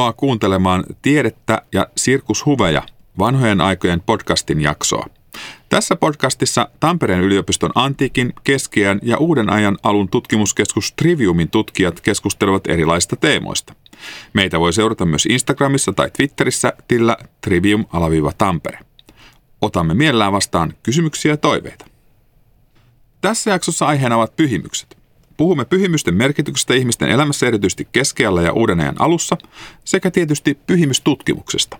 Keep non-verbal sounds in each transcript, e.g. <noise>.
Tervetuloa kuuntelemaan Tiedettä ja sirkushuveja, vanhojen aikojen podcastin jaksoa. Tässä podcastissa Tampereen yliopiston antiikin, keskiään ja uuden ajan alun tutkimuskeskus Triviumin tutkijat keskustelevat erilaisista teemoista. Meitä voi seurata myös Instagramissa tai Twitterissä tillä trivium-tampere. Otamme mielellään vastaan kysymyksiä ja toiveita. Tässä jaksossa aiheena ovat pyhimykset. Puhumme pyhimysten merkityksestä ihmisten elämässä erityisesti keskeällä ja uuden ajan alussa sekä tietysti pyhimystutkimuksesta.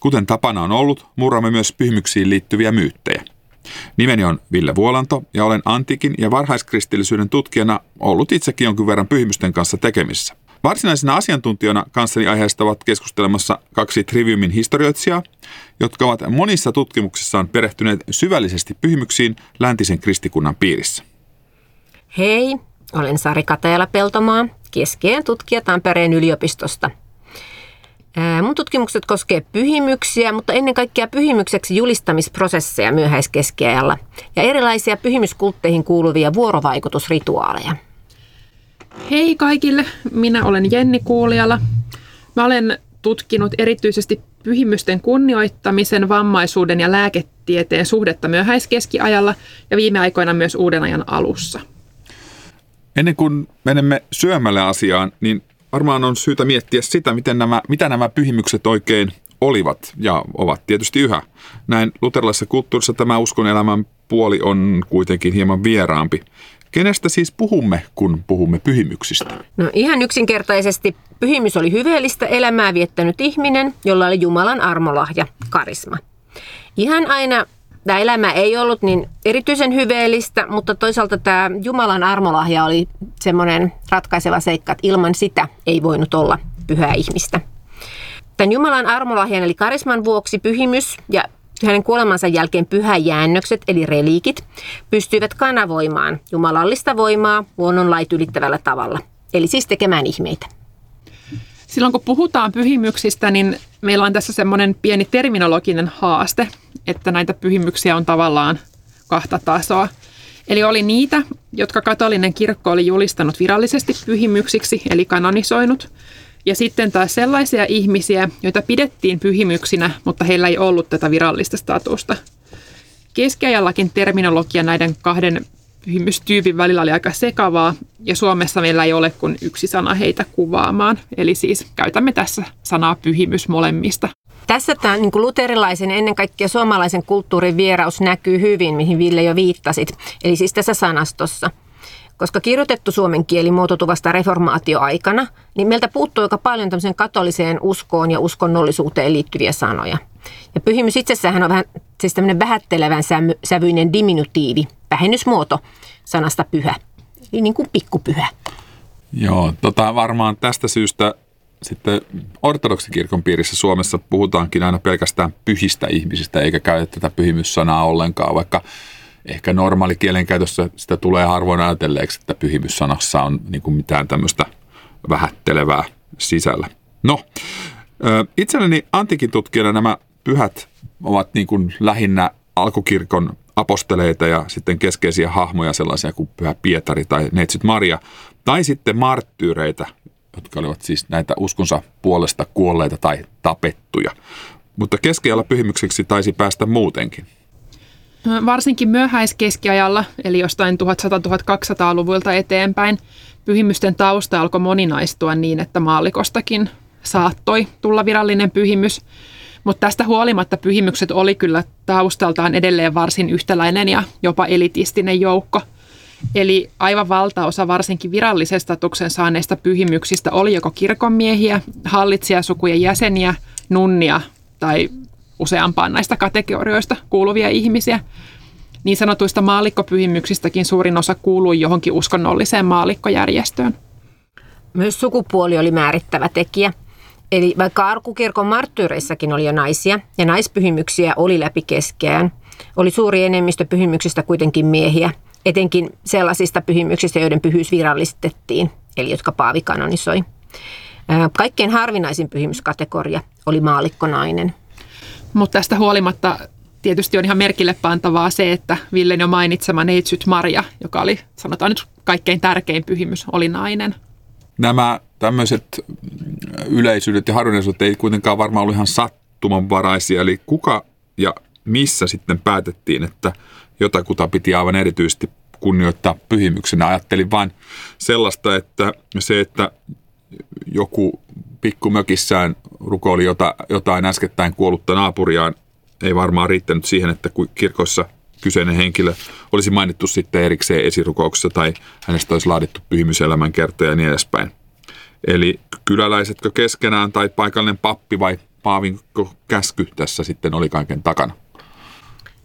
Kuten tapana on ollut, murramme myös pyhimyksiin liittyviä myyttejä. Nimeni on Ville Vuolanto ja olen antiikin ja varhaiskristillisyyden tutkijana ollut itsekin jonkin verran pyhimysten kanssa tekemissä. Varsinaisena asiantuntijana kanssani aiheesta ovat keskustelemassa kaksi Triviumin historioitsijaa, jotka ovat monissa tutkimuksissaan perehtyneet syvällisesti pyhimyksiin läntisen kristikunnan piirissä. Hei, olen Sari Katajala-Peltomaa, keskeen tutkija Tampereen yliopistosta. Mun tutkimukset koskee pyhimyksiä, mutta ennen kaikkea pyhimykseksi julistamisprosesseja myöhäiskeskiajalla ja erilaisia pyhimyskultteihin kuuluvia vuorovaikutusrituaaleja. Hei kaikille, minä olen Jenni Kuuliala. Mä olen tutkinut erityisesti pyhimysten kunnioittamisen, vammaisuuden ja lääketieteen suhdetta myöhäiskeskiajalla ja viime aikoina myös uuden ajan alussa – Ennen kuin menemme syömälle asiaan, niin varmaan on syytä miettiä sitä, miten nämä, mitä nämä pyhimykset oikein olivat ja ovat tietysti yhä. Näin luterilaisessa kulttuurissa tämä uskon elämän puoli on kuitenkin hieman vieraampi. Kenestä siis puhumme, kun puhumme pyhimyksistä? No ihan yksinkertaisesti pyhimys oli hyveellistä elämää viettänyt ihminen, jolla oli Jumalan armolahja, karisma. Ihan aina tämä elämä ei ollut niin erityisen hyveellistä, mutta toisaalta tämä Jumalan armolahja oli semmoinen ratkaiseva seikka, että ilman sitä ei voinut olla pyhää ihmistä. Tämän Jumalan armolahjan eli karisman vuoksi pyhimys ja hänen kuolemansa jälkeen pyhäjäännökset eli reliikit pystyivät kanavoimaan jumalallista voimaa luonnonlait ylittävällä tavalla, eli siis tekemään ihmeitä. Silloin kun puhutaan pyhimyksistä, niin meillä on tässä semmoinen pieni terminologinen haaste, että näitä pyhimyksiä on tavallaan kahta tasoa. Eli oli niitä, jotka katolinen kirkko oli julistanut virallisesti pyhimyksiksi, eli kanonisoinut. Ja sitten taas sellaisia ihmisiä, joita pidettiin pyhimyksinä, mutta heillä ei ollut tätä virallista statusta. Keskiajallakin terminologia näiden kahden pyhimystyypin välillä oli aika sekavaa, ja Suomessa meillä ei ole kuin yksi sana heitä kuvaamaan. Eli siis käytämme tässä sanaa pyhimys molemmista. Tässä tämä niin kuin luterilaisen, ennen kaikkea suomalaisen kulttuurin vieraus näkyy hyvin, mihin Ville jo viittasit. Eli siis tässä sanastossa. Koska kirjoitettu suomen kieli muotoutui vasta reformaatioaikana, niin meiltä puuttuu aika paljon tämmöiseen katoliseen uskoon ja uskonnollisuuteen liittyviä sanoja. Ja pyhimys itsessään on vähän siis tämmöinen vähättelevän sävyinen diminutiivi, vähennysmuoto sanasta pyhä. Eli niin kuin pikkupyhä. Joo, tota varmaan tästä syystä sitten ortodoksikirkon piirissä Suomessa puhutaankin aina pelkästään pyhistä ihmisistä, eikä käytetä pyhimyssanaa ollenkaan, vaikka ehkä normaali kielenkäytössä sitä tulee harvoin ajatelleeksi, että pyhimyssanassa on niin kuin mitään tämmöistä vähättelevää sisällä. No, itselleni antiikin tutkijana nämä pyhät ovat niin kuin lähinnä alkukirkon aposteleita ja sitten keskeisiä hahmoja sellaisia kuin Pyhä Pietari tai Neitsyt Maria, tai sitten marttyyreitä, jotka olivat siis näitä uskonsa puolesta kuolleita tai tapettuja. Mutta keskiajalla pyhimykseksi taisi päästä muutenkin. Varsinkin myöhäiskeskiajalla, eli jostain 1100-1200-luvulta eteenpäin, pyhimysten tausta alkoi moninaistua niin, että maalikostakin saattoi tulla virallinen pyhimys. Mutta tästä huolimatta pyhimykset oli kyllä taustaltaan edelleen varsin yhtäläinen ja jopa elitistinen joukko – Eli aivan valtaosa varsinkin virallisen statuksen saaneista pyhimyksistä oli joko kirkonmiehiä, hallitsijasukujen jäseniä, nunnia tai useampaan näistä kategorioista kuuluvia ihmisiä. Niin sanotuista maalikkopyhimyksistäkin suurin osa kuului johonkin uskonnolliseen maalikkojärjestöön. Myös sukupuoli oli määrittävä tekijä. Eli vaikka arkukirkon marttyyreissakin oli jo naisia ja naispyhimyksiä oli läpi keskeään, oli suuri enemmistö pyhimyksistä kuitenkin miehiä – etenkin sellaisista pyhimyksistä, joiden pyhyys virallistettiin, eli jotka Paavi kanonisoi. Kaikkein harvinaisin pyhimyskategoria oli maalikkonainen. Mutta tästä huolimatta tietysti on ihan merkille pantavaa se, että Villen jo mainitsema Neitsyt Maria, joka oli sanotaan nyt kaikkein tärkein pyhimys, oli nainen. Nämä tämmöiset yleisyydet ja harvinaisuudet ei kuitenkaan varmaan ollut ihan sattumanvaraisia. Eli kuka ja missä sitten päätettiin, että jotakuta piti aivan erityisesti kunnioittaa pyhimyksenä. Ajattelin vain sellaista, että se, että joku pikkumökissään rukoili jotain äskettäin kuollutta naapuriaan, ei varmaan riittänyt siihen, että kirkossa kyseinen henkilö olisi mainittu sitten erikseen esirukouksessa tai hänestä olisi laadittu pyhimyselämän kertoja ja niin edespäin. Eli kyläläisetkö keskenään tai paikallinen pappi vai paavinko käsky tässä sitten oli kaiken takana?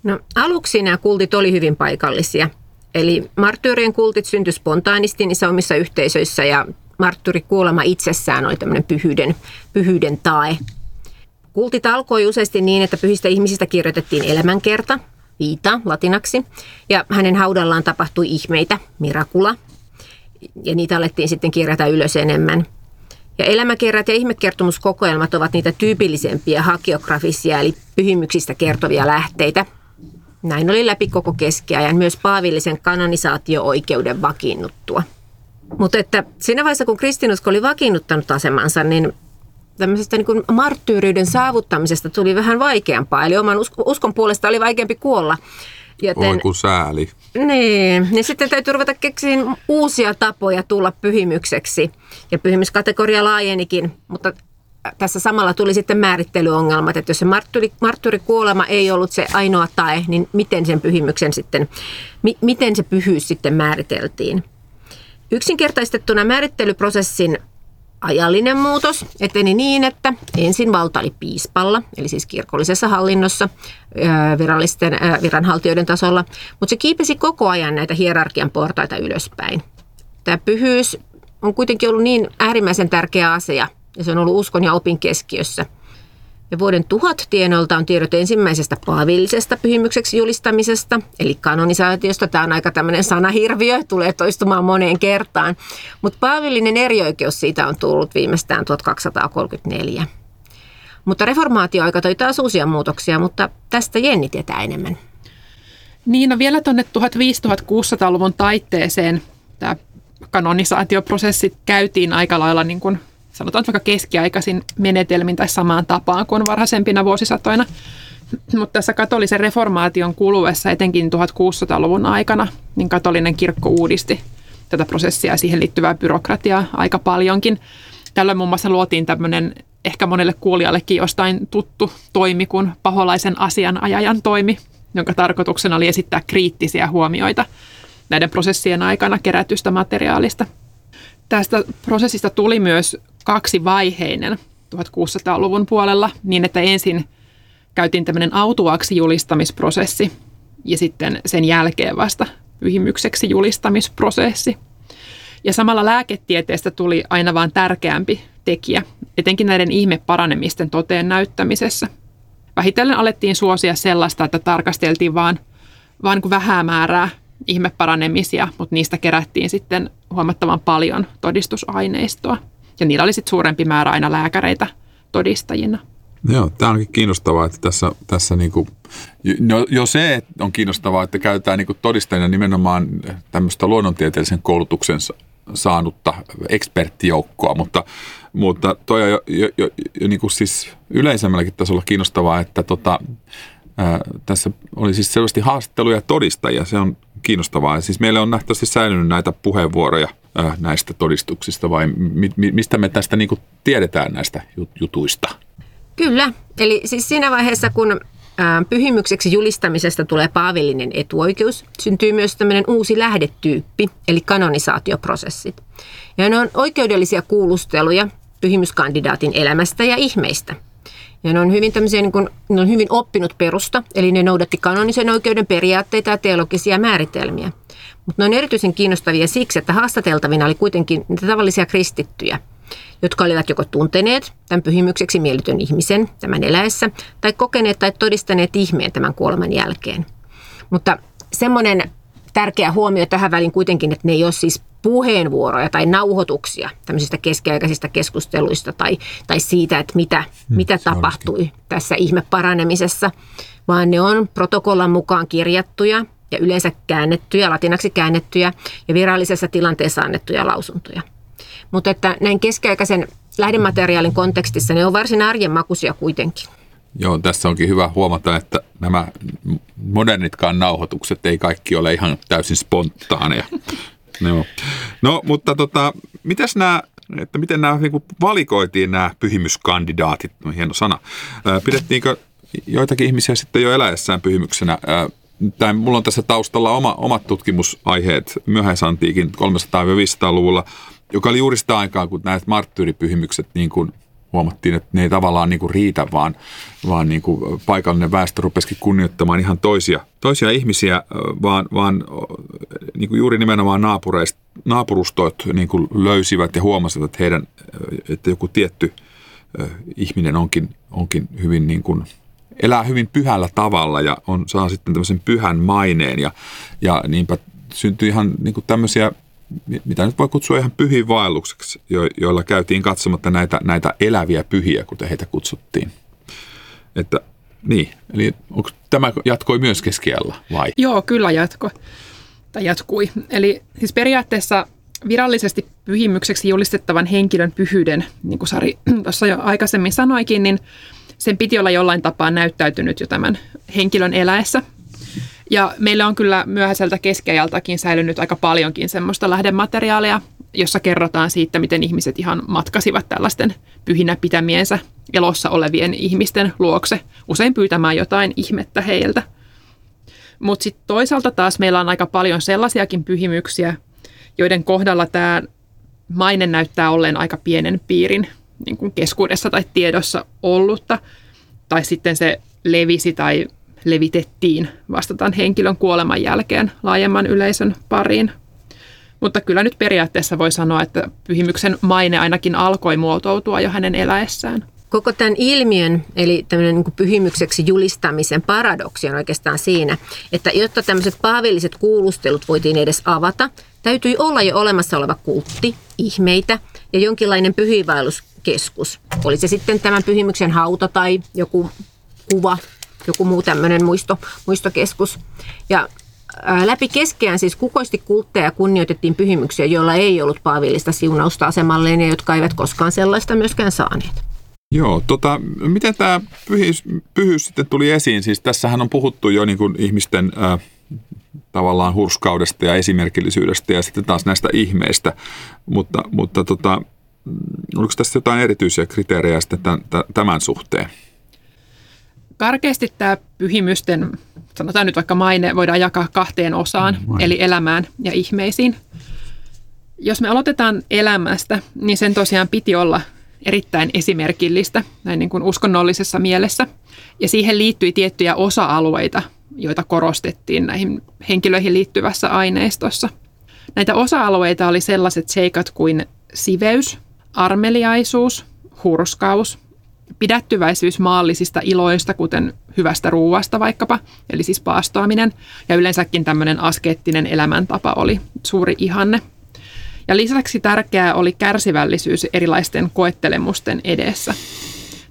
No aluksi nämä kultit oli hyvin paikallisia. Eli marttyyrien kultit syntyi spontaanisti niissä omissa yhteisöissä ja marttyyrikuolema itsessään oli tämmöinen pyhyyden, pyhyyden tae. Kultit alkoi useasti niin, että pyhistä ihmisistä kirjoitettiin elämänkerta, viita latinaksi, ja hänen haudallaan tapahtui ihmeitä, mirakula, ja niitä alettiin sitten kirjata ylös enemmän. Ja elämäkerrat ja ihmekertomuskokoelmat ovat niitä tyypillisempiä hakiografisia eli pyhimyksistä kertovia lähteitä. Näin oli läpi koko keskiajan myös paavillisen kanonisaatio-oikeuden vakiinnuttua. Mutta että siinä vaiheessa, kun kristinusko oli vakiinnuttanut asemansa, niin tämmöisestä niin kuin marttyyriyden saavuttamisesta tuli vähän vaikeampaa. Eli oman uskon puolesta oli vaikeampi kuolla. Joten, Oi kun sääli. Niin, niin sitten täytyy ruveta keksiin uusia tapoja tulla pyhimykseksi. Ja pyhimyskategoria laajenikin, mutta tässä samalla tuli sitten määrittelyongelmat, että jos se martturi, marttyrikuolema ei ollut se ainoa tae, niin miten sen pyhimyksen sitten, mi, miten se pyhyys sitten määriteltiin. Yksinkertaistettuna määrittelyprosessin ajallinen muutos eteni niin, että ensin valta oli piispalla, eli siis kirkollisessa hallinnossa virallisten viranhaltijoiden tasolla, mutta se kiipesi koko ajan näitä hierarkian portaita ylöspäin. Tämä pyhyys on kuitenkin ollut niin äärimmäisen tärkeä asia, ja se on ollut uskon ja opin keskiössä – ja vuoden tuhat tienoilta on tiedot ensimmäisestä paavillisesta pyhimykseksi julistamisesta, eli kanonisaatiosta. Tämä on aika tämmöinen sanahirviö, tulee toistumaan moneen kertaan. Mutta paavillinen erioikeus siitä on tullut viimeistään 1234. Mutta reformaatioaika toi taas uusia muutoksia, mutta tästä Jenni tietää enemmän. Niin, no vielä tuonne 1500-1600-luvun taitteeseen tämä kanonisaatioprosessi käytiin aika lailla niin kuin sanotaan vaikka keskiaikaisin menetelmin tai samaan tapaan kuin varhaisempina vuosisatoina. Mutta tässä katolisen reformaation kuluessa, etenkin 1600-luvun aikana, niin katolinen kirkko uudisti tätä prosessia ja siihen liittyvää byrokratiaa aika paljonkin. Tällöin muun muassa luotiin tämmöinen ehkä monelle kuulijallekin jostain tuttu toimi kuin paholaisen asianajajan toimi, jonka tarkoituksena oli esittää kriittisiä huomioita näiden prosessien aikana kerätystä materiaalista. Tästä prosessista tuli myös kaksivaiheinen 1600-luvun puolella niin, että ensin käytiin tämmöinen autuaksi julistamisprosessi ja sitten sen jälkeen vasta pyhimykseksi julistamisprosessi. Ja samalla lääketieteestä tuli aina vaan tärkeämpi tekijä, etenkin näiden ihmeparanemisten toteen näyttämisessä. Vähitellen alettiin suosia sellaista, että tarkasteltiin vaan, vaan niin vähää määrää ihmeparanemisia, mutta niistä kerättiin sitten huomattavan paljon todistusaineistoa ja niillä oli sitten suurempi määrä aina lääkäreitä todistajina. Joo, tämä onkin kiinnostavaa, että tässä, tässä niinku, jo, jo se on kiinnostavaa, että käytetään niinku todistajina nimenomaan tämmöistä luonnontieteellisen koulutuksen saanutta eksperttijoukkoa, mutta, mutta toi on jo, jo, jo, jo niinku siis yleisemmälläkin tasolla kiinnostavaa, että tota, ää, tässä oli siis selvästi haastatteluja todistajia, se on kiinnostavaa. Siis meillä on nähtävästi säilynyt näitä puheenvuoroja – Äh, näistä todistuksista vai mi, mi, mistä me tästä niin tiedetään näistä jutuista? Kyllä, eli siis siinä vaiheessa kun äh, pyhimykseksi julistamisesta tulee paavillinen etuoikeus, syntyy myös tämmöinen uusi lähdetyyppi, eli kanonisaatioprosessit. Ja ne on oikeudellisia kuulusteluja pyhimyskandidaatin elämästä ja ihmeistä. Ja ne on hyvin, tämmöisiä, niin kuin, ne on hyvin oppinut perusta, eli ne noudatti kanonisen oikeuden periaatteita ja teologisia määritelmiä. Mutta ne on erityisen kiinnostavia siksi, että haastateltavina oli kuitenkin niitä tavallisia kristittyjä, jotka olivat joko tunteneet tämän pyhimykseksi miellytön ihmisen tämän eläessä, tai kokeneet tai todistaneet ihmeen tämän kuoleman jälkeen. Mutta semmoinen tärkeä huomio tähän väliin kuitenkin, että ne ei ole siis puheenvuoroja tai nauhoituksia tämmöisistä keskiaikaisista keskusteluista tai, tai siitä, että mitä, hmm, mitä tapahtui olisikin. tässä ihmeparanemisessa, vaan ne on protokollan mukaan kirjattuja ja yleensä käännettyjä, latinaksi käännettyjä ja virallisessa tilanteessa annettuja lausuntoja. Mutta että näin keskiaikaisen lähdemateriaalin kontekstissa ne on varsin arjen makuisia kuitenkin. Joo, tässä onkin hyvä huomata, että nämä modernitkaan nauhoitukset ei kaikki ole ihan täysin spontaaneja. No, no mutta tota, mitäs nämä, että miten nämä niin valikoitiin nämä pyhimyskandidaatit, no hieno sana. Pidettiinkö joitakin ihmisiä sitten jo eläessään pyhimyksenä? Tämä, mulla on tässä taustalla oma, omat tutkimusaiheet myöhäisantiikin 300-500-luvulla, joka oli juuri sitä aikaa, kun näitä marttyyripyhimykset niin kuin huomattiin, että ne ei tavallaan niin kuin riitä, vaan, vaan niin kuin paikallinen väestö rupesikin kunnioittamaan ihan toisia, toisia ihmisiä, vaan, vaan niin kuin juuri nimenomaan naapureista, naapurustot niin kuin löysivät ja huomasivat, että, heidän, että joku tietty ihminen onkin, onkin hyvin niin kuin, elää hyvin pyhällä tavalla ja on, saa sitten tämmöisen pyhän maineen ja, ja niinpä syntyi ihan niin kuin tämmöisiä mitä nyt voi kutsua ihan pyhiin vaellukseksi, jo, joilla käytiin katsomatta näitä, näitä eläviä pyhiä, kuten heitä kutsuttiin. Että niin, eli onko tämä jatkoi myös keskiajalla vai? Joo, kyllä jatko. Tai jatkui. Eli siis periaatteessa virallisesti pyhimykseksi julistettavan henkilön pyhyyden, niin kuin Sari <clears throat> tuossa jo aikaisemmin sanoikin, niin sen piti olla jollain tapaa näyttäytynyt jo tämän henkilön eläessä – ja meillä on kyllä myöhäiseltä keskiajaltakin säilynyt aika paljonkin semmoista lähdemateriaalia, jossa kerrotaan siitä, miten ihmiset ihan matkasivat tällaisten pyhinä pitämiensä elossa olevien ihmisten luokse, usein pyytämään jotain ihmettä heiltä. Mutta sitten toisaalta taas meillä on aika paljon sellaisiakin pyhimyksiä, joiden kohdalla tämä maine näyttää olleen aika pienen piirin niin kuin keskuudessa tai tiedossa ollutta, tai sitten se levisi tai levitettiin vastataan henkilön kuoleman jälkeen laajemman yleisön pariin. Mutta kyllä nyt periaatteessa voi sanoa, että pyhimyksen maine ainakin alkoi muotoutua jo hänen eläessään. Koko tämän ilmiön, eli tämmöinen niin pyhimykseksi julistamisen paradoksi on oikeastaan siinä, että jotta tämmöiset paavilliset kuulustelut voitiin edes avata, täytyi olla jo olemassa oleva kultti, ihmeitä ja jonkinlainen pyhiinvaelluskeskus. Oli se sitten tämän pyhimyksen hauta tai joku kuva joku muu tämmöinen muisto, muistokeskus. Ja läpi keskeään siis kukoisti kultteja kunnioitettiin pyhimyksiä, joilla ei ollut paavillista siunausta asemalleen ja jotka eivät koskaan sellaista myöskään saaneet. Joo, tota, miten tämä pyhyys, pyhyys sitten tuli esiin? Siis tässähän on puhuttu jo niin kuin ihmisten äh, tavallaan hurskaudesta ja esimerkillisyydestä ja sitten taas näistä ihmeistä, mutta, mutta tota, oliko tässä jotain erityisiä kriteerejä sitten tämän, tämän suhteen? Karkeasti tämä pyhimysten, sanotaan nyt vaikka maine, voidaan jakaa kahteen osaan, mm, eli elämään ja ihmeisiin. Jos me aloitetaan elämästä, niin sen tosiaan piti olla erittäin esimerkillistä näin niin kuin uskonnollisessa mielessä. Ja siihen liittyi tiettyjä osa-alueita, joita korostettiin näihin henkilöihin liittyvässä aineistossa. Näitä osa-alueita oli sellaiset seikat kuin siveys, armeliaisuus, hurskaus, pidättyväisyys maallisista iloista, kuten hyvästä ruuasta vaikkapa, eli siis paastoaminen, ja yleensäkin tämmöinen askeettinen elämäntapa oli suuri ihanne. Ja lisäksi tärkeää oli kärsivällisyys erilaisten koettelemusten edessä.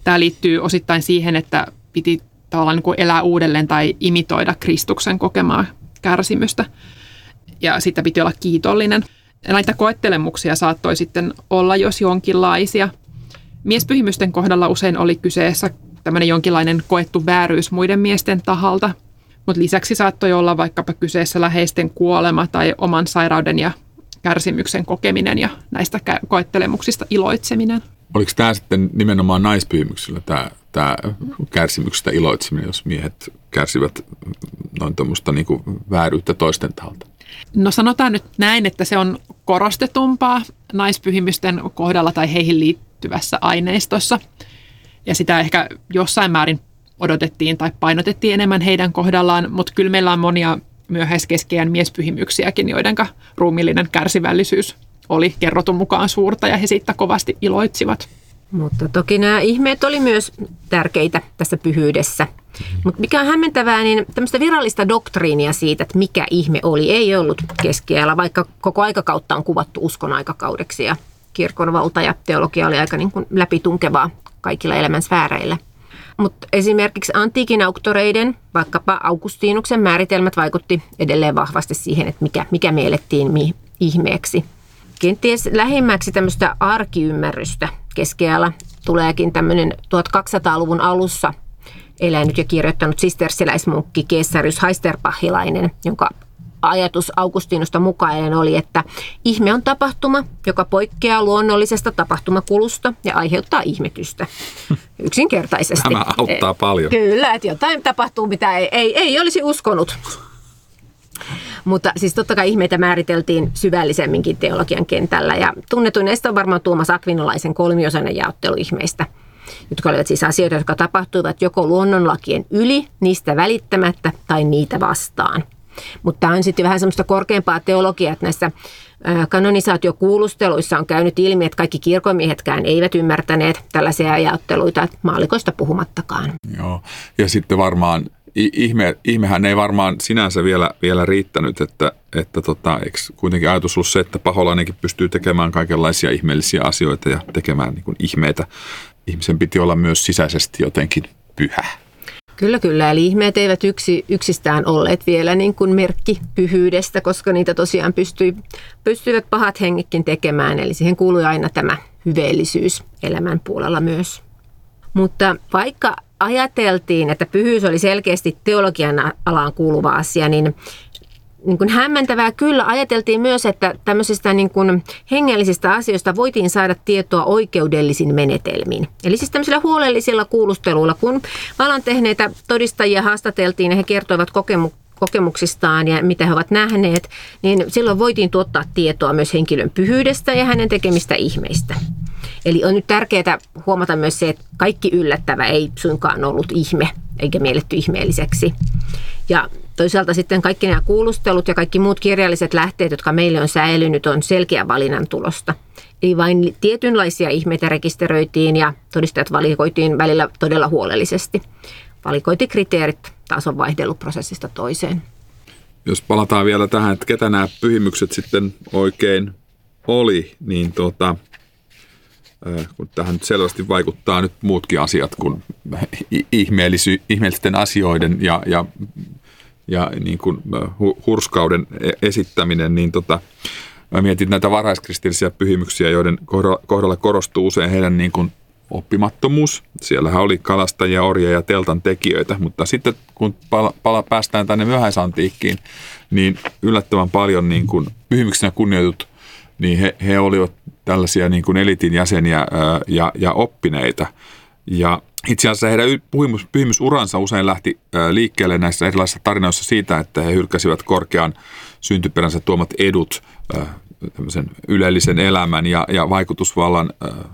Tämä liittyy osittain siihen, että piti tavallaan niin elää uudelleen tai imitoida Kristuksen kokemaa kärsimystä. Ja sitä piti olla kiitollinen. Ja näitä koettelemuksia saattoi sitten olla jos jonkinlaisia – Miespyhimysten kohdalla usein oli kyseessä tämmöinen jonkinlainen koettu vääryys muiden miesten tahalta, mutta lisäksi saattoi olla vaikkapa kyseessä läheisten kuolema tai oman sairauden ja kärsimyksen kokeminen ja näistä koettelemuksista iloitseminen. Oliko tämä sitten nimenomaan naispyhimyksellä tämä, tämä kärsimyksestä iloitseminen, jos miehet kärsivät noin tuommoista niin vääryyttä toisten taholta? No sanotaan nyt näin, että se on korostetumpaa naispyhimysten kohdalla tai heihin liittyvässä aineistossa. Ja sitä ehkä jossain määrin odotettiin tai painotettiin enemmän heidän kohdallaan, mutta kyllä meillä on monia myöhäiskeskiään miespyhimyksiäkin, joiden ruumillinen kärsivällisyys oli kerrotun mukaan suurta ja he siitä kovasti iloitsivat. Mutta toki nämä ihmeet oli myös tärkeitä tässä pyhyydessä. Mutta mikä on hämmentävää, niin tämmöistä virallista doktriinia siitä, että mikä ihme oli, ei ollut keskiajalla, vaikka koko aikakautta on kuvattu uskon aikakaudeksi ja kirkon valta ja teologia oli aika niin kuin läpitunkevaa kaikilla elämän sfääreillä. Mutta esimerkiksi antiikin auktoreiden, vaikkapa Augustinuksen määritelmät vaikutti edelleen vahvasti siihen, että mikä, mikä miellettiin ihmeeksi. kenties lähimmäksi tämmöistä arkiymmärrystä keskiajalla tuleekin tämmöinen 1200-luvun alussa elänyt ja kirjoittanut sistersiläismunkki Keessarius Haisterpahilainen, jonka ajatus Augustinusta mukainen oli, että ihme on tapahtuma, joka poikkeaa luonnollisesta tapahtumakulusta ja aiheuttaa ihmetystä. <laughs> Yksinkertaisesti. Tämä auttaa paljon. Kyllä, että jotain tapahtuu, mitä ei, ei, ei olisi uskonut. Mutta siis totta kai ihmeitä määriteltiin syvällisemminkin teologian kentällä ja tunnetuin näistä on varmaan Tuomas Akvinolaisen kolmiosainen jaottelu ihmeistä, jotka olivat siis asioita, jotka tapahtuivat joko luonnonlakien yli, niistä välittämättä tai niitä vastaan. Mutta tämä on sitten vähän semmoista korkeampaa teologiaa, että näissä kanonisaatiokuulusteluissa on käynyt ilmi, että kaikki kirkomiehetkään eivät ymmärtäneet tällaisia ajatteluita, maalikoista puhumattakaan. Joo, ja sitten varmaan ihme, ihmehän ei varmaan sinänsä vielä, vielä riittänyt, että, että tota, eikö kuitenkin ajatus ollut se, että paholainenkin pystyy tekemään kaikenlaisia ihmeellisiä asioita ja tekemään niin kuin ihmeitä. Ihmisen piti olla myös sisäisesti jotenkin pyhä. Kyllä, kyllä. Eli ihmeet eivät yksi, yksistään olleet vielä niin kuin merkki pyhyydestä, koska niitä tosiaan pystyi, pystyivät pahat hengikin tekemään. Eli siihen kuului aina tämä hyveellisyys elämän puolella myös. Mutta vaikka ajateltiin, että pyhyys oli selkeästi teologian alaan kuuluva asia, niin niin kuin hämmentävää kyllä ajateltiin myös, että tämmöisistä niin kuin hengellisistä asioista voitiin saada tietoa oikeudellisin menetelmin. Eli siis tämmöisillä huolellisilla kuulusteluilla, kun valon tehneitä todistajia haastateltiin ja he kertoivat kokemu- kokemuksistaan ja mitä he ovat nähneet, niin silloin voitiin tuottaa tietoa myös henkilön pyhyydestä ja hänen tekemistä ihmeistä. Eli on nyt tärkeää huomata myös se, että kaikki yllättävä ei suinkaan ollut ihme, eikä mielletty ihmeelliseksi. Ja toisaalta sitten kaikki nämä kuulustelut ja kaikki muut kirjalliset lähteet, jotka meille on säilynyt, on selkeä valinnan tulosta. Eli vain tietynlaisia ihmeitä rekisteröitiin ja todistajat valikoitiin välillä todella huolellisesti. Valikointikriteerit taas on vaihdellut prosessista toiseen. Jos palataan vielä tähän, että ketä nämä pyhimykset sitten oikein oli, niin tuota, kun tähän nyt selvästi vaikuttaa nyt muutkin asiat kuin <laughs> ihmeellisten asioiden ja, ja, ja niin kuin hurskauden e-, esittäminen, niin tota, mä mietin näitä varhaiskristillisiä pyhimyksiä, joiden kohdalla korostuu usein heidän niin kuin oppimattomuus. Siellähän oli kalastajia, orjia ja teltan tekijöitä, mutta sitten kun pala, pala päästään tänne myöhäisantiikkiin, niin yllättävän paljon niin kuin pyhimyksenä kunnioitut, niin he, he olivat tällaisia niin kuin elitin jäseniä ää, ja, ja oppineita. Ja itse asiassa heidän pyhimys, pyhimysuransa usein lähti liikkeelle näissä erilaisissa tarinoissa siitä, että he hylkäsivät korkean syntyperänsä tuomat edut, tämmöisen ylellisen elämän ja, ja vaikutusvallan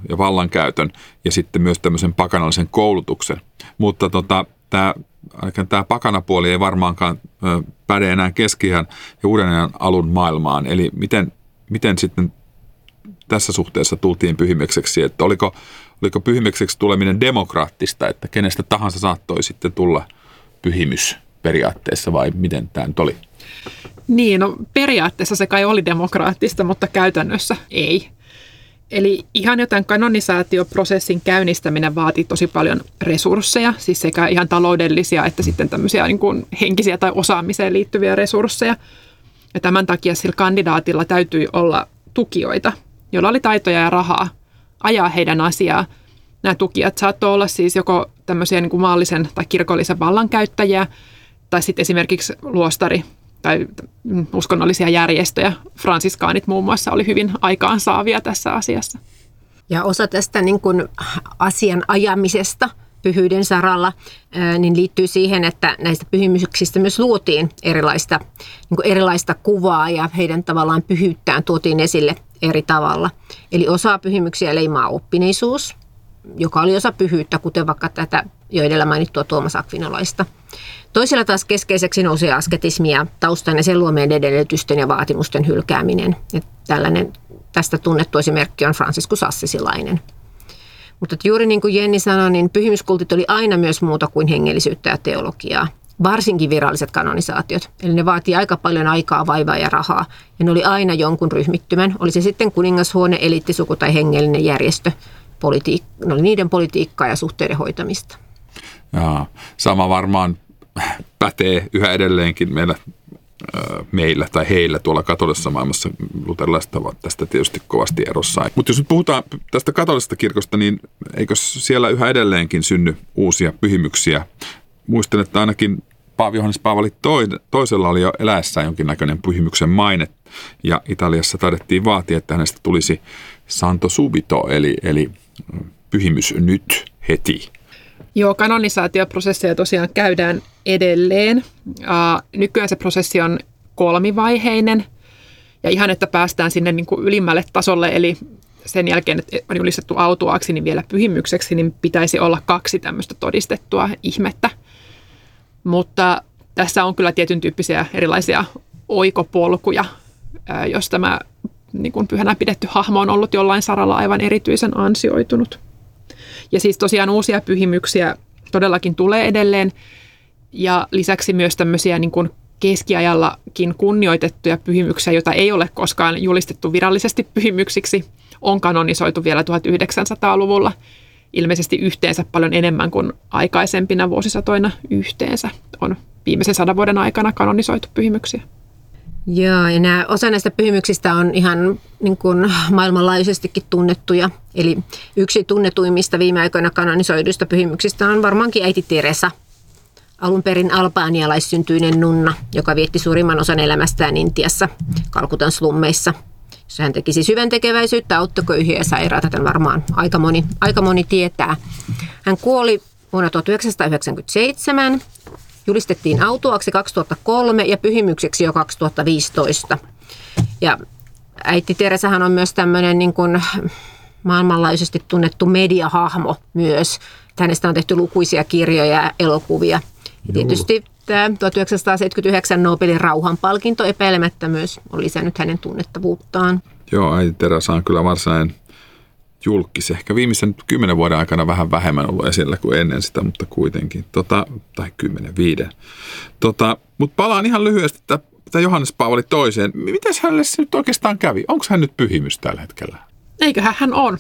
ja vallankäytön ja sitten myös tämmöisen pakanallisen koulutuksen. Mutta tota, tämä, tämä pakanapuoli ei varmaankaan päde enää keskihän ja uuden ajan alun maailmaan. Eli miten, miten sitten tässä suhteessa tultiin pyhimekseksi, että oliko, oliko pyhimekseksi tuleminen demokraattista, että kenestä tahansa saattoi sitten tulla pyhimys periaatteessa vai miten tämä nyt oli? Niin, no periaatteessa se kai oli demokraattista, mutta käytännössä ei. Eli ihan jotain kanonisaatioprosessin käynnistäminen vaatii tosi paljon resursseja, siis sekä ihan taloudellisia että sitten tämmöisiä niin kuin henkisiä tai osaamiseen liittyviä resursseja. Ja tämän takia sillä kandidaatilla täytyy olla tukijoita, joilla oli taitoja ja rahaa ajaa heidän asiaa. Nämä tukijat saattoi olla siis joko tämmöisiä niin kuin maallisen tai kirkollisen vallankäyttäjiä, tai sitten esimerkiksi luostari tai uskonnollisia järjestöjä. Fransiskaanit muun muassa oli hyvin aikaansaavia tässä asiassa. Ja osa tästä niin kuin asian ajamisesta pyhyyden saralla niin liittyy siihen, että näistä pyhimyksistä myös luotiin erilaista, niin erilaista kuvaa ja heidän tavallaan pyhyyttään tuotiin esille eri tavalla. Eli osa pyhimyksiä leimaa oppineisuus, joka oli osa pyhyyttä, kuten vaikka tätä jo edellä mainittua Tuomas Akvinolaista. Toisella taas keskeiseksi nousi asketismi ja taustan ja sen luomien edellytysten ja vaatimusten hylkääminen. Ja tällainen tästä tunnettu esimerkki on Franciscus Assisilainen. Mutta juuri niin kuin Jenni sanoi, niin pyhimyskultit oli aina myös muuta kuin hengellisyyttä ja teologiaa. Varsinkin viralliset kanonisaatiot. Eli ne vaatii aika paljon aikaa, vaivaa ja rahaa. Ja ne oli aina jonkun ryhmittymän. Oli se sitten kuningashuone, eliittisuku tai hengellinen järjestö. Politiik- ne oli niiden politiikkaa ja suhteiden hoitamista. Ja, sama varmaan pätee yhä edelleenkin meillä meillä tai heillä tuolla katolisessa maailmassa. Luterilaiset ovat tästä tietysti kovasti erossa. Mutta jos nyt puhutaan tästä katolisesta kirkosta, niin eikö siellä yhä edelleenkin synny uusia pyhimyksiä? Muistan, että ainakin Paavi Johannes Paavali toisella oli jo eläessään jonkinnäköinen pyhimyksen maine, ja Italiassa taidettiin vaatia, että hänestä tulisi santo subito, eli, eli pyhimys nyt heti. Joo, kanonisaatioprosesseja tosiaan käydään edelleen. nykyään se prosessi on kolmivaiheinen ja ihan, että päästään sinne niin kuin ylimmälle tasolle, eli sen jälkeen, että on julistettu autuaaksi, niin vielä pyhimykseksi, niin pitäisi olla kaksi tämmöistä todistettua ihmettä. Mutta tässä on kyllä tietyn tyyppisiä erilaisia oikopolkuja, jos tämä niin kuin pyhänä pidetty hahmo on ollut jollain saralla aivan erityisen ansioitunut. Ja siis tosiaan uusia pyhimyksiä todellakin tulee edelleen ja lisäksi myös tämmöisiä niin kuin keskiajallakin kunnioitettuja pyhimyksiä, joita ei ole koskaan julistettu virallisesti pyhimyksiksi, on kanonisoitu vielä 1900-luvulla ilmeisesti yhteensä paljon enemmän kuin aikaisempina vuosisatoina yhteensä on viimeisen sadan vuoden aikana kanonisoitu pyhimyksiä. Joo, ja nämä, osa näistä pyhimyksistä on ihan niin kuin maailmanlaajuisestikin tunnettuja. Eli yksi tunnetuimmista viime aikoina kanonisoiduista pyhimyksistä on varmaankin äiti Teresa, alun perin albaanialaissyntyinen nunna, joka vietti suurimman osan elämästään Intiassa, Kalkutan slummeissa. Jossa hän teki siis hyvän tekeväisyyttä, auttoi köyhiä ja sairaata, tämän varmaan aika moni, aika moni tietää. Hän kuoli vuonna 1997 julistettiin autuaksi 2003 ja pyhimykseksi jo 2015. Ja äiti Teresahan on myös tämmöinen niin kuin maailmanlaajuisesti tunnettu mediahahmo myös. Hänestä on tehty lukuisia kirjoja ja elokuvia. Ja tietysti tämä 1979 Nobelin rauhanpalkinto epäilemättä myös on lisännyt hänen tunnettavuuttaan. Joo, äiti Teresa on kyllä varsinainen julkis. Ehkä viimeisen kymmenen vuoden aikana vähän vähemmän ollut esillä kuin ennen sitä, mutta kuitenkin. Tota, tai kymmenen, viiden. Tota, mutta palaan ihan lyhyesti tätä Johannes Paavali toiseen. Miten hänelle se nyt oikeastaan kävi? Onko hän nyt pyhimys tällä hetkellä? Eiköhän hän on.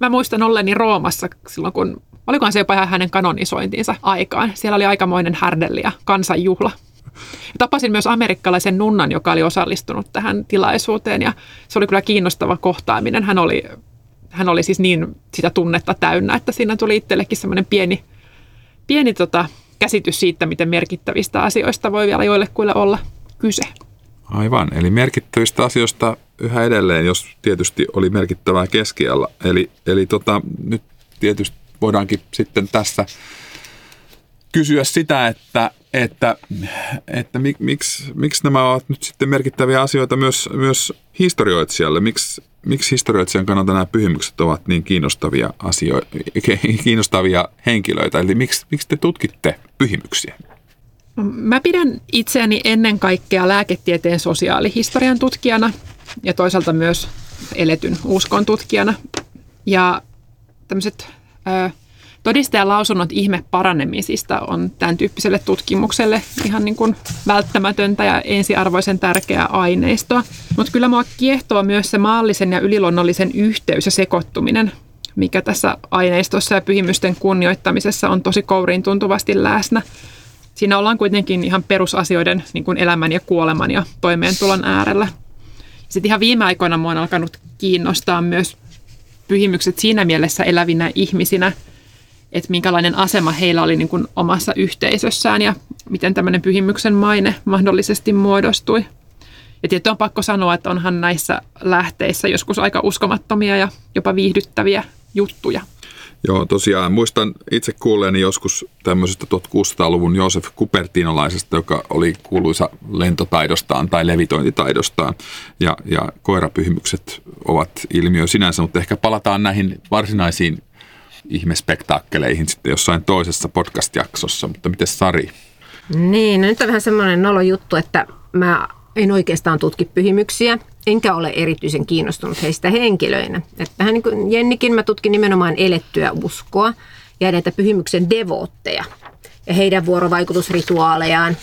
Mä muistan olleni Roomassa silloin, kun olikohan se jopa ihan hänen kanonisointiinsa aikaan. Siellä oli aikamoinen härdelli ja kansanjuhla. Tapasin myös amerikkalaisen nunnan, joka oli osallistunut tähän tilaisuuteen ja se oli kyllä kiinnostava kohtaaminen. Hän oli hän oli siis niin sitä tunnetta täynnä, että siinä tuli itsellekin semmoinen pieni, pieni tota, käsitys siitä, miten merkittävistä asioista voi vielä joillekuille olla kyse. Aivan, eli merkittävistä asioista yhä edelleen, jos tietysti oli merkittävää keskialla. Eli, eli tota, nyt tietysti voidaankin sitten tässä kysyä sitä, että, että, että mik, miksi, miksi nämä ovat nyt sitten merkittäviä asioita myös, myös historioitsijalle. Miksi, miksi historioitsijan kannalta nämä pyhimykset ovat niin kiinnostavia, asioita, <laughs> kiinnostavia henkilöitä? Eli miksi, miksi te tutkitte pyhimyksiä? Mä pidän itseäni ennen kaikkea lääketieteen sosiaalihistorian tutkijana ja toisaalta myös eletyn uskon tutkijana. Ja tämmöiset Todistajan lausunnot ihme paranemisista on tämän tyyppiselle tutkimukselle ihan niin kuin välttämätöntä ja ensiarvoisen tärkeää aineistoa. Mutta kyllä mua kiehtoo myös se maallisen ja yliluonnollisen yhteys ja sekoittuminen, mikä tässä aineistossa ja pyhimysten kunnioittamisessa on tosi kouriin tuntuvasti läsnä. Siinä ollaan kuitenkin ihan perusasioiden niin kuin elämän ja kuoleman ja toimeentulon äärellä. Sitten ihan viime aikoina mua on alkanut kiinnostaa myös pyhimykset siinä mielessä elävinä ihmisinä – että minkälainen asema heillä oli niin kuin omassa yhteisössään ja miten tämmöinen pyhimyksen maine mahdollisesti muodostui. Ja tietysti on pakko sanoa, että onhan näissä lähteissä joskus aika uskomattomia ja jopa viihdyttäviä juttuja. Joo, tosiaan muistan itse kuulleeni joskus tämmöisestä 1600-luvun Joosef Kupertinolaisesta, joka oli kuuluisa lentotaidostaan tai levitointitaidostaan. Ja, ja koirapyhimykset ovat ilmiö sinänsä, mutta ehkä palataan näihin varsinaisiin ihmespektaakkeleihin sitten jossain toisessa podcast-jaksossa, mutta miten Sari? Niin, no nyt on vähän semmoinen nolo juttu, että mä en oikeastaan tutki pyhimyksiä, enkä ole erityisen kiinnostunut heistä henkilöinä. Että vähän niin kuin Jennikin, mä tutkin nimenomaan elettyä uskoa ja näitä pyhimyksen devootteja ja heidän vuorovaikutusrituaalejaan.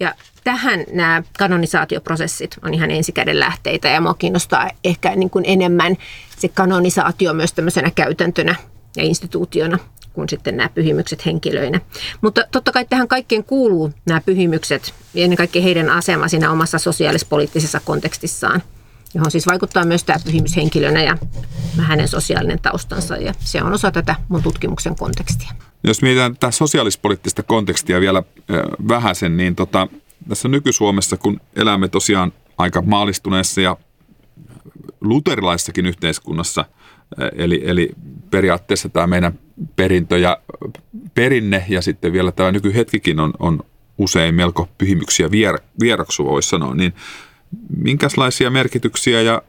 Ja tähän nämä kanonisaatioprosessit on ihan ensikäden lähteitä ja mua kiinnostaa ehkä niin kuin enemmän se kanonisaatio myös tämmöisenä käytäntönä ja instituutiona kuin sitten nämä pyhimykset henkilöinä. Mutta totta kai tähän kaikkeen kuuluu nämä pyhimykset ja ennen kaikkea heidän asema siinä omassa sosiaalispoliittisessa kontekstissaan, johon siis vaikuttaa myös tämä pyhimys henkilönä ja hänen sosiaalinen taustansa ja se on osa tätä mun tutkimuksen kontekstia. Jos mietitään tätä sosiaalispoliittista kontekstia vielä vähäsen, niin tota, tässä nyky-Suomessa, kun elämme tosiaan aika maalistuneessa ja luterilaisessakin yhteiskunnassa, eli, eli periaatteessa tämä meidän perintö ja perinne ja sitten vielä tämä nykyhetkikin on, on usein melko pyhimyksiä vier, vieroksu, voisi sanoa, niin minkälaisia merkityksiä ja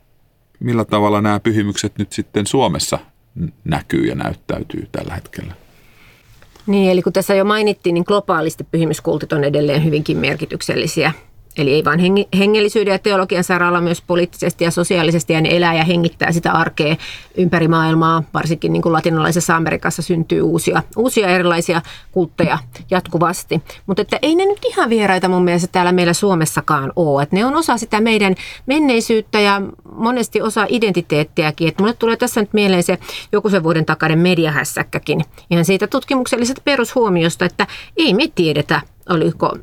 millä tavalla nämä pyhimykset nyt sitten Suomessa näkyy ja näyttäytyy tällä hetkellä? Niin, eli kun tässä jo mainittiin, niin globaalisti pyhimyskultit on edelleen hyvinkin merkityksellisiä Eli ei vain hengellisyyden ja teologian saralla, myös poliittisesti ja sosiaalisesti, ja ne elää ja hengittää sitä arkea ympäri maailmaa. Varsinkin niin kuin latinalaisessa Amerikassa syntyy uusia, uusia erilaisia kultteja jatkuvasti. Mutta että ei ne nyt ihan vieraita mun mielestä täällä meillä Suomessakaan ole. Että ne on osa sitä meidän menneisyyttä ja monesti osa identiteettiäkin. Että mulle tulee tässä nyt mieleen se joku sen vuoden takainen mediahässäkkäkin. Ihan siitä tutkimuksellisesta perushuomiosta, että ei me tiedetä, oliko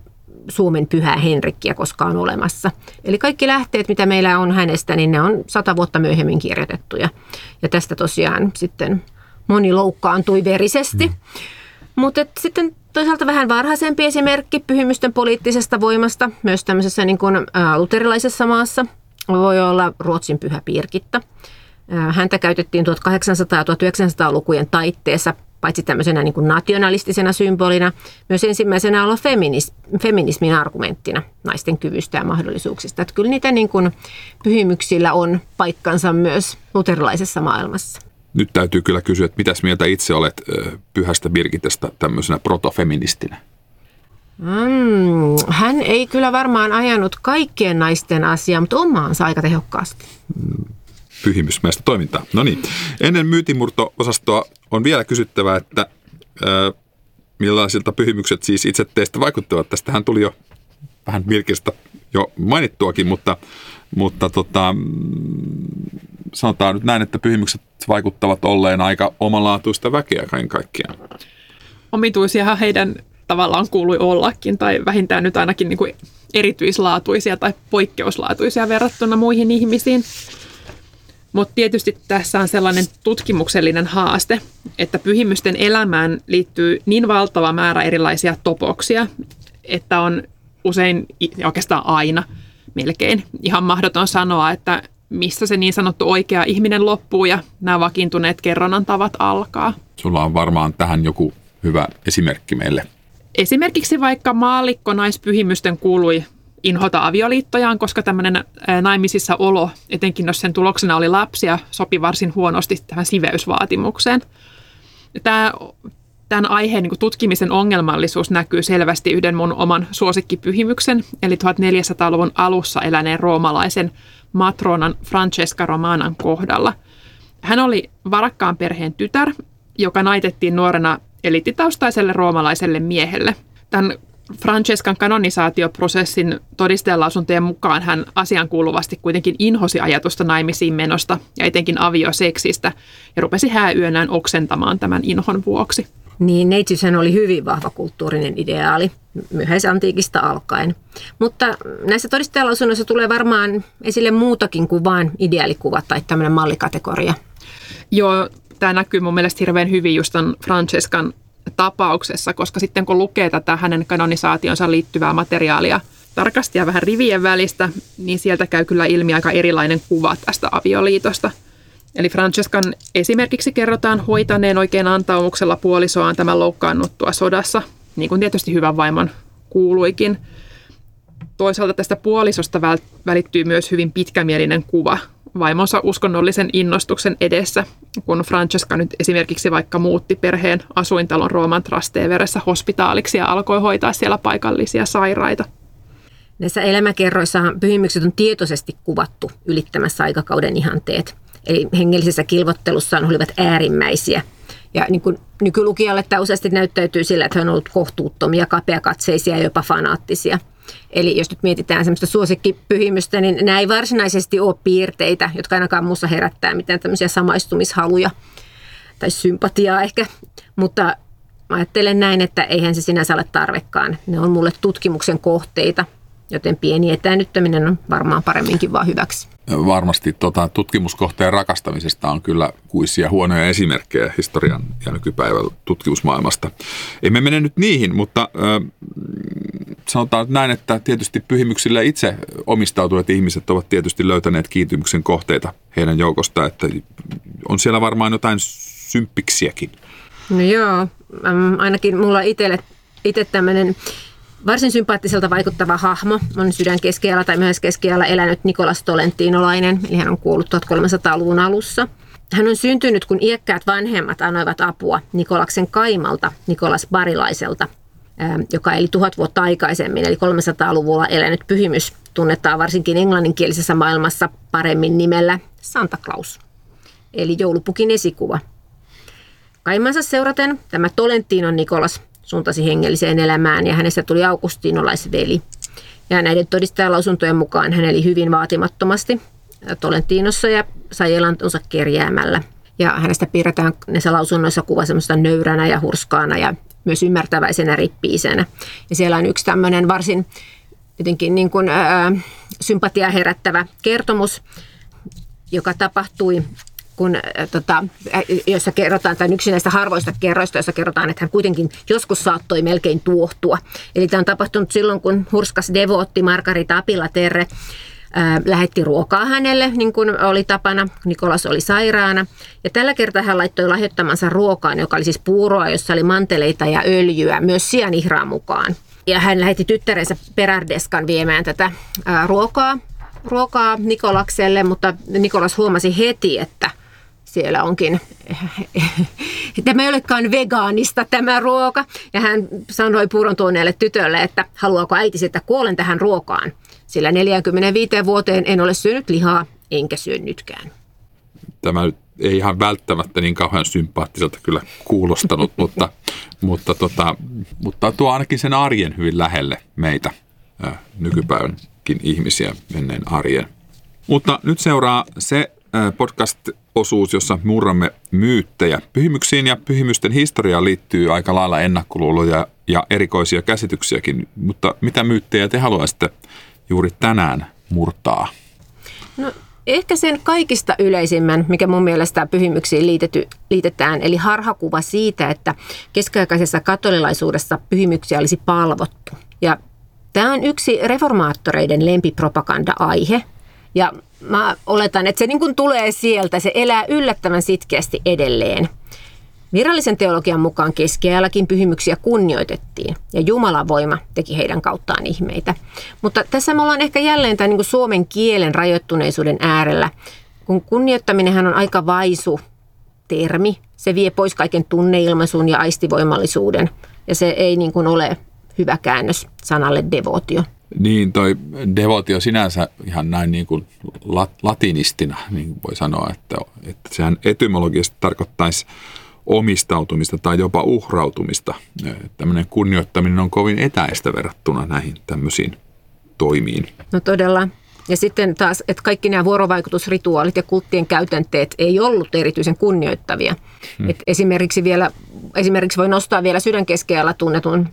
Suomen pyhää Henrikkiä koskaan olemassa. Eli kaikki lähteet, mitä meillä on hänestä, niin ne on sata vuotta myöhemmin kirjoitettuja. Ja tästä tosiaan sitten moni loukkaantui verisesti. Mm. Mutta sitten toisaalta vähän varhaisempi esimerkki pyhimysten poliittisesta voimasta, myös tämmöisessä niin kuin, ä, luterilaisessa maassa, voi olla Ruotsin pyhä Pirkitta. Häntä käytettiin 1800- ja 1900-lukujen taitteessa paitsi tämmöisenä niin kuin nationalistisena symbolina, myös ensimmäisenä olla feminis, feminismin argumenttina naisten kyvystä ja mahdollisuuksista. Että kyllä niitä niin kuin pyhimyksillä on paikkansa myös luterilaisessa maailmassa. Nyt täytyy kyllä kysyä, että mitäs mieltä itse olet pyhästä Birgitestä tämmöisenä protofeministinä? Mm, hän ei kyllä varmaan ajanut kaikkien naisten asiaa, mutta omaansa aika tehokkaasti. Mm pyhimysmäistä toimintaa. No niin, ennen myytimurto-osastoa on vielä kysyttävä, että ö, millaisilta pyhimykset siis itse teistä vaikuttavat. Tästähän tuli jo vähän Virkistä jo mainittuakin, mutta, mutta tota, sanotaan nyt näin, että pyhimykset vaikuttavat olleen aika omanlaatuista väkeä kaiken kaikkiaan. Omituisia heidän tavallaan kuului ollakin, tai vähintään nyt ainakin niin kuin erityislaatuisia tai poikkeuslaatuisia verrattuna muihin ihmisiin. Mutta tietysti tässä on sellainen tutkimuksellinen haaste, että pyhimysten elämään liittyy niin valtava määrä erilaisia topoksia, että on usein oikeastaan aina melkein ihan mahdoton sanoa, että missä se niin sanottu oikea ihminen loppuu ja nämä vakiintuneet kerronnan tavat alkaa. Sulla on varmaan tähän joku hyvä esimerkki meille. Esimerkiksi vaikka maallikko naispyhimysten kuului inhota avioliittojaan, koska tämmöinen naimisissa olo, etenkin jos sen tuloksena oli lapsia, sopi varsin huonosti tähän siveysvaatimukseen. Tämä, tämän aiheen niin tutkimisen ongelmallisuus näkyy selvästi yhden mun oman suosikkipyhimyksen, eli 1400-luvun alussa eläneen roomalaisen matronan Francesca Romanan kohdalla. Hän oli varakkaan perheen tytär, joka naitettiin nuorena elittitaustaiselle roomalaiselle miehelle. Tämän Francescan kanonisaatioprosessin todistajalausuntojen mukaan hän asiankuuluvasti kuitenkin inhosi ajatusta naimisiin menosta ja etenkin avioseksistä ja rupesi hääyönään oksentamaan tämän inhon vuoksi. Niin, neitsyshän oli hyvin vahva kulttuurinen ideaali myöhäisantiikista alkaen. Mutta näissä todistajalausunnoissa tulee varmaan esille muutakin kuin vain ideaalikuva tai tämmöinen mallikategoria. Joo, tämä näkyy mun mielestä hirveän hyvin just Francescan tapauksessa, koska sitten kun lukee tätä hänen kanonisaationsa liittyvää materiaalia tarkasti ja vähän rivien välistä, niin sieltä käy kyllä ilmi aika erilainen kuva tästä avioliitosta. Eli Francescan esimerkiksi kerrotaan hoitaneen oikein antaumuksella puolisoaan tämän loukkaannuttua sodassa, niin kuin tietysti hyvän vaimon kuuluikin. Toisaalta tästä puolisosta välittyy myös hyvin pitkämielinen kuva vaimonsa uskonnollisen innostuksen edessä, kun Francesca nyt esimerkiksi vaikka muutti perheen asuintalon Rooman Trasteveressä hospitaaliksi ja alkoi hoitaa siellä paikallisia sairaita. Näissä elämäkerroissa pyhimykset on tietoisesti kuvattu ylittämässä aikakauden ihanteet. Eli hengellisessä kilvottelussaan olivat äärimmäisiä. Ja niin kuin nykylukijalle tämä useasti näyttäytyy sillä, että he on ollut kohtuuttomia, kapeakatseisia ja jopa fanaattisia – Eli jos nyt mietitään semmoista suosikkipyhimystä, niin nämä ei varsinaisesti ole piirteitä, jotka ainakaan muussa herättää mitään tämmöisiä samaistumishaluja. tai sympatiaa ehkä, mutta mä ajattelen näin, että eihän se sinänsä ole tarvekaan. Ne on mulle tutkimuksen kohteita, joten pieni etäännyttäminen on varmaan paremminkin vaan hyväksi. Varmasti tota, tutkimuskohteen rakastamisesta on kyllä kuisia huonoja esimerkkejä historian ja nykypäivän tutkimusmaailmasta. Emme mene nyt niihin, mutta äh, sanotaan näin, että tietysti pyhimyksille itse omistautuneet ihmiset ovat tietysti löytäneet kiintymyksen kohteita heidän joukosta, että on siellä varmaan jotain symppiksiäkin. No joo, ainakin mulla itselle itse tämmöinen varsin sympaattiselta vaikuttava hahmo on sydänkeskiajalla tai myös keskiajalla elänyt Nikolas Tolentinolainen, eli hän on kuollut 1300-luvun alussa. Hän on syntynyt, kun iäkkäät vanhemmat annoivat apua Nikolaksen kaimalta, Nikolas Barilaiselta, joka eli tuhat vuotta aikaisemmin, eli 300-luvulla elänyt pyhimys, tunnetaan varsinkin englanninkielisessä maailmassa paremmin nimellä Santa Claus, eli joulupukin esikuva. Kaimansa seuraten tämä Tolentinon Nikolas suuntasi hengelliseen elämään ja hänestä tuli augustinolaisveli. Ja näiden todistajalausuntojen mukaan hän eli hyvin vaatimattomasti Tolentinossa ja sai elantonsa kerjäämällä. Ja hänestä piirretään näissä lausunnoissa kuva semmoista nöyränä ja hurskaana ja myös ymmärtäväisenä rippiisenä. Ja siellä on yksi tämmöinen varsin jotenkin niin kuin, ää, sympatia herättävä kertomus, joka tapahtui kun, äh, tota, jossa kerrotaan, tai yksi näistä harvoista kerroista, jossa kerrotaan, että hän kuitenkin joskus saattoi melkein tuohtua. Eli tämä on tapahtunut silloin, kun hurskas devootti Margarita Apilaterre äh, lähetti ruokaa hänelle, niin kuin oli tapana. Nikolas oli sairaana. Ja tällä kertaa hän laittoi lahjoittamansa ruokaan, joka oli siis puuroa, jossa oli manteleita ja öljyä, myös sianihraa mukaan. Ja hän lähetti tyttärensä Perardeskan viemään tätä ää, ruokaa, ruokaa Nikolakselle, mutta Nikolas huomasi heti, että siellä onkin, <laughs> tämä ei olekaan vegaanista tämä ruoka. Ja hän sanoi puuron tuoneelle tytölle, että haluaako äiti, että kuolen tähän ruokaan. Sillä 45 vuoteen en ole syönyt lihaa, enkä syö nytkään. Tämä ei ihan välttämättä niin kauhean sympaattiselta kyllä kuulostanut, <laughs> mutta, mutta, tota, mutta tuo ainakin sen arjen hyvin lähelle meitä, nykypäivänkin ihmisiä menneen arjen. Mutta nyt seuraa se podcast-osuus, jossa murramme myyttejä. Pyhimyksiin ja pyhimysten historiaan liittyy aika lailla ennakkoluuloja ja erikoisia käsityksiäkin, mutta mitä myyttejä te haluaisitte juuri tänään murtaa? No ehkä sen kaikista yleisimmän, mikä mun mielestä pyhimyksiin liitety, liitetään, eli harhakuva siitä, että keskiaikaisessa katolilaisuudessa pyhimyksiä olisi palvottu. Ja tämä on yksi reformaattoreiden lempipropaganda-aihe, ja mä oletan, että se niin kuin tulee sieltä, se elää yllättävän sitkeästi edelleen. Virallisen teologian mukaan keskiajallakin pyhimyksiä kunnioitettiin ja Jumalan voima teki heidän kauttaan ihmeitä. Mutta tässä me ollaan ehkä jälleen tämän niin suomen kielen rajoittuneisuuden äärellä, kun kunnioittaminenhan on aika vaisu termi. Se vie pois kaiken tunneilmaisun ja aistivoimallisuuden ja se ei niin kuin ole hyvä käännös sanalle devotio. Niin, toi devotio sinänsä ihan näin niin kuin lat, latinistina, niin voi sanoa, että, että sehän etymologisesti tarkoittaisi omistautumista tai jopa uhrautumista. Tämmöinen kunnioittaminen on kovin etäistä verrattuna näihin tämmöisiin toimiin. No todella. Ja sitten taas, että kaikki nämä vuorovaikutusrituaalit ja kulttien käytänteet ei ollut erityisen kunnioittavia. Hmm. Et esimerkiksi, vielä, esimerkiksi voi nostaa vielä sydänkeskeällä tunnetun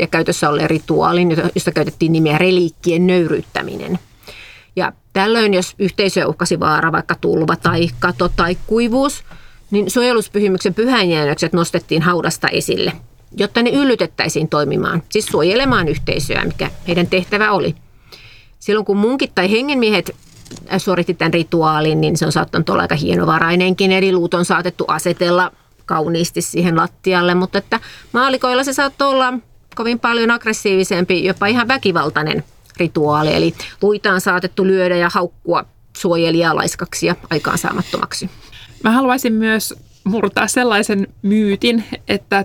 ja käytössä olleen rituaalin, josta käytettiin nimeä reliikkien nöyryyttäminen. Ja tällöin, jos yhteisö uhkasi vaara, vaikka tulva tai kato tai kuivuus, niin suojeluspyhimyksen pyhäinjäännökset nostettiin haudasta esille, jotta ne yllytettäisiin toimimaan, siis suojelemaan yhteisöä, mikä heidän tehtävä oli. Silloin kun munkit tai hengenmiehet suoritti tämän rituaalin, niin se on saattanut olla aika hienovarainenkin, eli luut on saatettu asetella kauniisti siihen lattialle, mutta että maalikoilla se saattoi olla kovin paljon aggressiivisempi, jopa ihan väkivaltainen rituaali. Eli luita on saatettu lyödä ja haukkua suojelijaa laiskaksi ja aikaansaamattomaksi. Mä haluaisin myös murtaa sellaisen myytin, että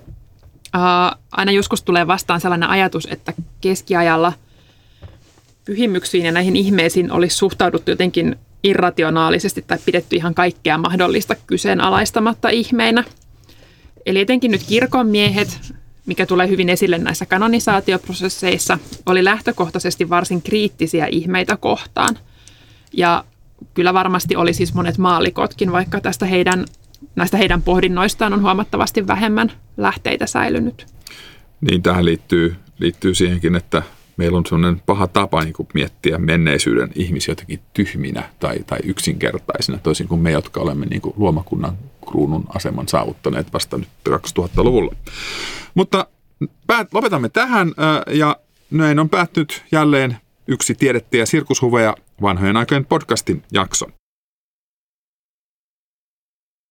uh, aina joskus tulee vastaan sellainen ajatus, että keskiajalla pyhimyksiin ja näihin ihmeisiin olisi suhtauduttu jotenkin irrationaalisesti tai pidetty ihan kaikkea mahdollista kyseenalaistamatta ihmeinä. Eli etenkin nyt kirkonmiehet mikä tulee hyvin esille näissä kanonisaatioprosesseissa, oli lähtökohtaisesti varsin kriittisiä ihmeitä kohtaan. Ja kyllä varmasti oli siis monet maalikotkin, vaikka tästä heidän näistä heidän pohdinnoistaan on huomattavasti vähemmän lähteitä säilynyt. Niin tähän liittyy, liittyy siihenkin, että meillä on sellainen paha tapa niin kuin miettiä menneisyyden ihmisiä jotenkin tyhminä tai, tai yksinkertaisina, toisin kuin me, jotka olemme niin kuin luomakunnan kruunun aseman saavuttaneet vasta nyt 2000-luvulla. Mutta päät, lopetamme tähän ja näin on päättynyt jälleen yksi tiedettä ja sirkushuveja vanhojen aikojen podcastin jakso.